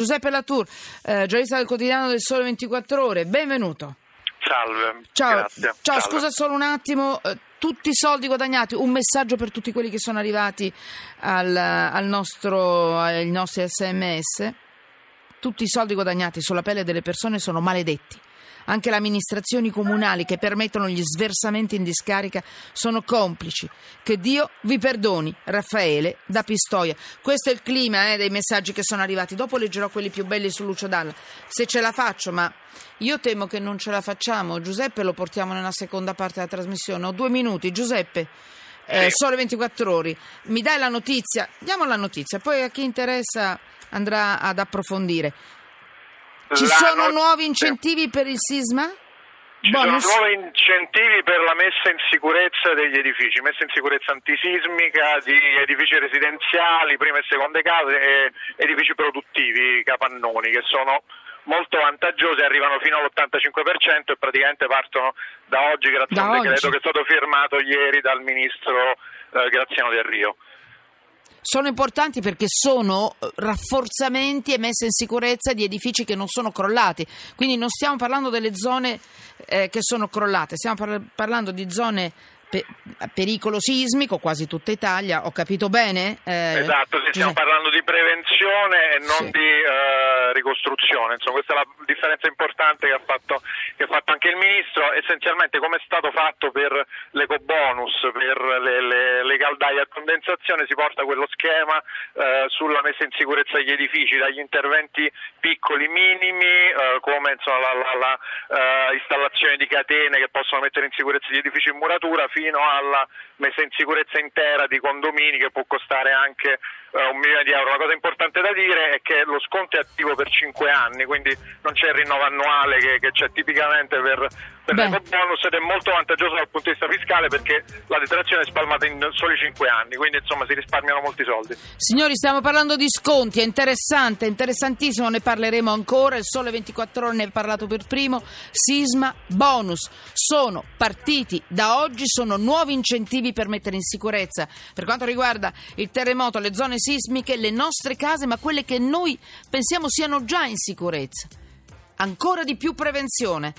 Giuseppe Latour, eh, giornalista del quotidiano del Sole 24 Ore, benvenuto. Salve. Ciao, Grazie. ciao Salve. scusa solo un attimo. eh, Tutti i soldi guadagnati, un messaggio per tutti quelli che sono arrivati al, al nostro, ai nostri sms. Tutti i soldi guadagnati sulla pelle delle persone sono maledetti. Anche le amministrazioni comunali che permettono gli sversamenti in discarica sono complici. Che Dio vi perdoni. Raffaele da Pistoia. Questo è il clima eh, dei messaggi che sono arrivati. Dopo leggerò quelli più belli su Lucio Dalla. Se ce la faccio, ma io temo che non ce la facciamo. Giuseppe lo portiamo nella seconda parte della trasmissione. Ho due minuti. Giuseppe. Eh, sole 24 ore. Mi dai la notizia? Diamo la notizia, poi a chi interessa andrà ad approfondire. Ci La sono not- nuovi incentivi per il sisma? Ci Bonus? sono nuovi incentivi per la messa in sicurezza degli edifici, messa in sicurezza antisismica di edifici residenziali, prime e seconde case e edifici produttivi, capannoni, che sono molto vantaggiosi, arrivano fino all'85% e praticamente partono da oggi grazie Da a un decreto oggi. che è stato firmato ieri dal ministro eh, Graziano Del Rio. Sono importanti perché sono eh, rafforzamenti e messa in sicurezza di edifici che non sono crollati. Quindi non stiamo parlando delle zone eh, che sono crollate, stiamo par- parlando di zone pe- pericolo sismico, quasi tutta Italia. Ho capito bene? Eh, Esatto, sì, stiamo Giuseppe? parlando di prevenzione e non Sì. di eh, ricostruzione. Insomma, questa è la differenza importante che ha, fatto, che ha fatto anche il Ministro. Essenzialmente, come è stato fatto per l'ecobonus, per le, le- le caldaie a condensazione, si porta quello schema eh, sulla messa in sicurezza degli edifici, dagli interventi piccoli minimi, eh, come insomma, la, la- la, eh, installazione di catene che possono mettere in sicurezza gli edifici in muratura, fino alla messa in sicurezza intera di condomini che può costare anche un milione di euro. La cosa importante da dire è che lo sconto è attivo per 5 anni, quindi non c'è il rinnovo annuale che, che c'è tipicamente per, per l'ecobonus ed è molto vantaggioso dal punto di vista fiscale perché la detrazione è spalmata in soli 5 anni, quindi insomma si risparmiano molti soldi. Signori, stiamo parlando di sconti, è interessante, interessantissimo, ne parleremo ancora. Il Sole 24 ore ne ha parlato per primo. Sisma bonus sono partiti da oggi, sono nuovi incentivi per mettere in sicurezza per quanto riguarda il terremoto, le zone sismiche, le nostre case, ma quelle che noi pensiamo siano già in sicurezza. Ancora di più prevenzione.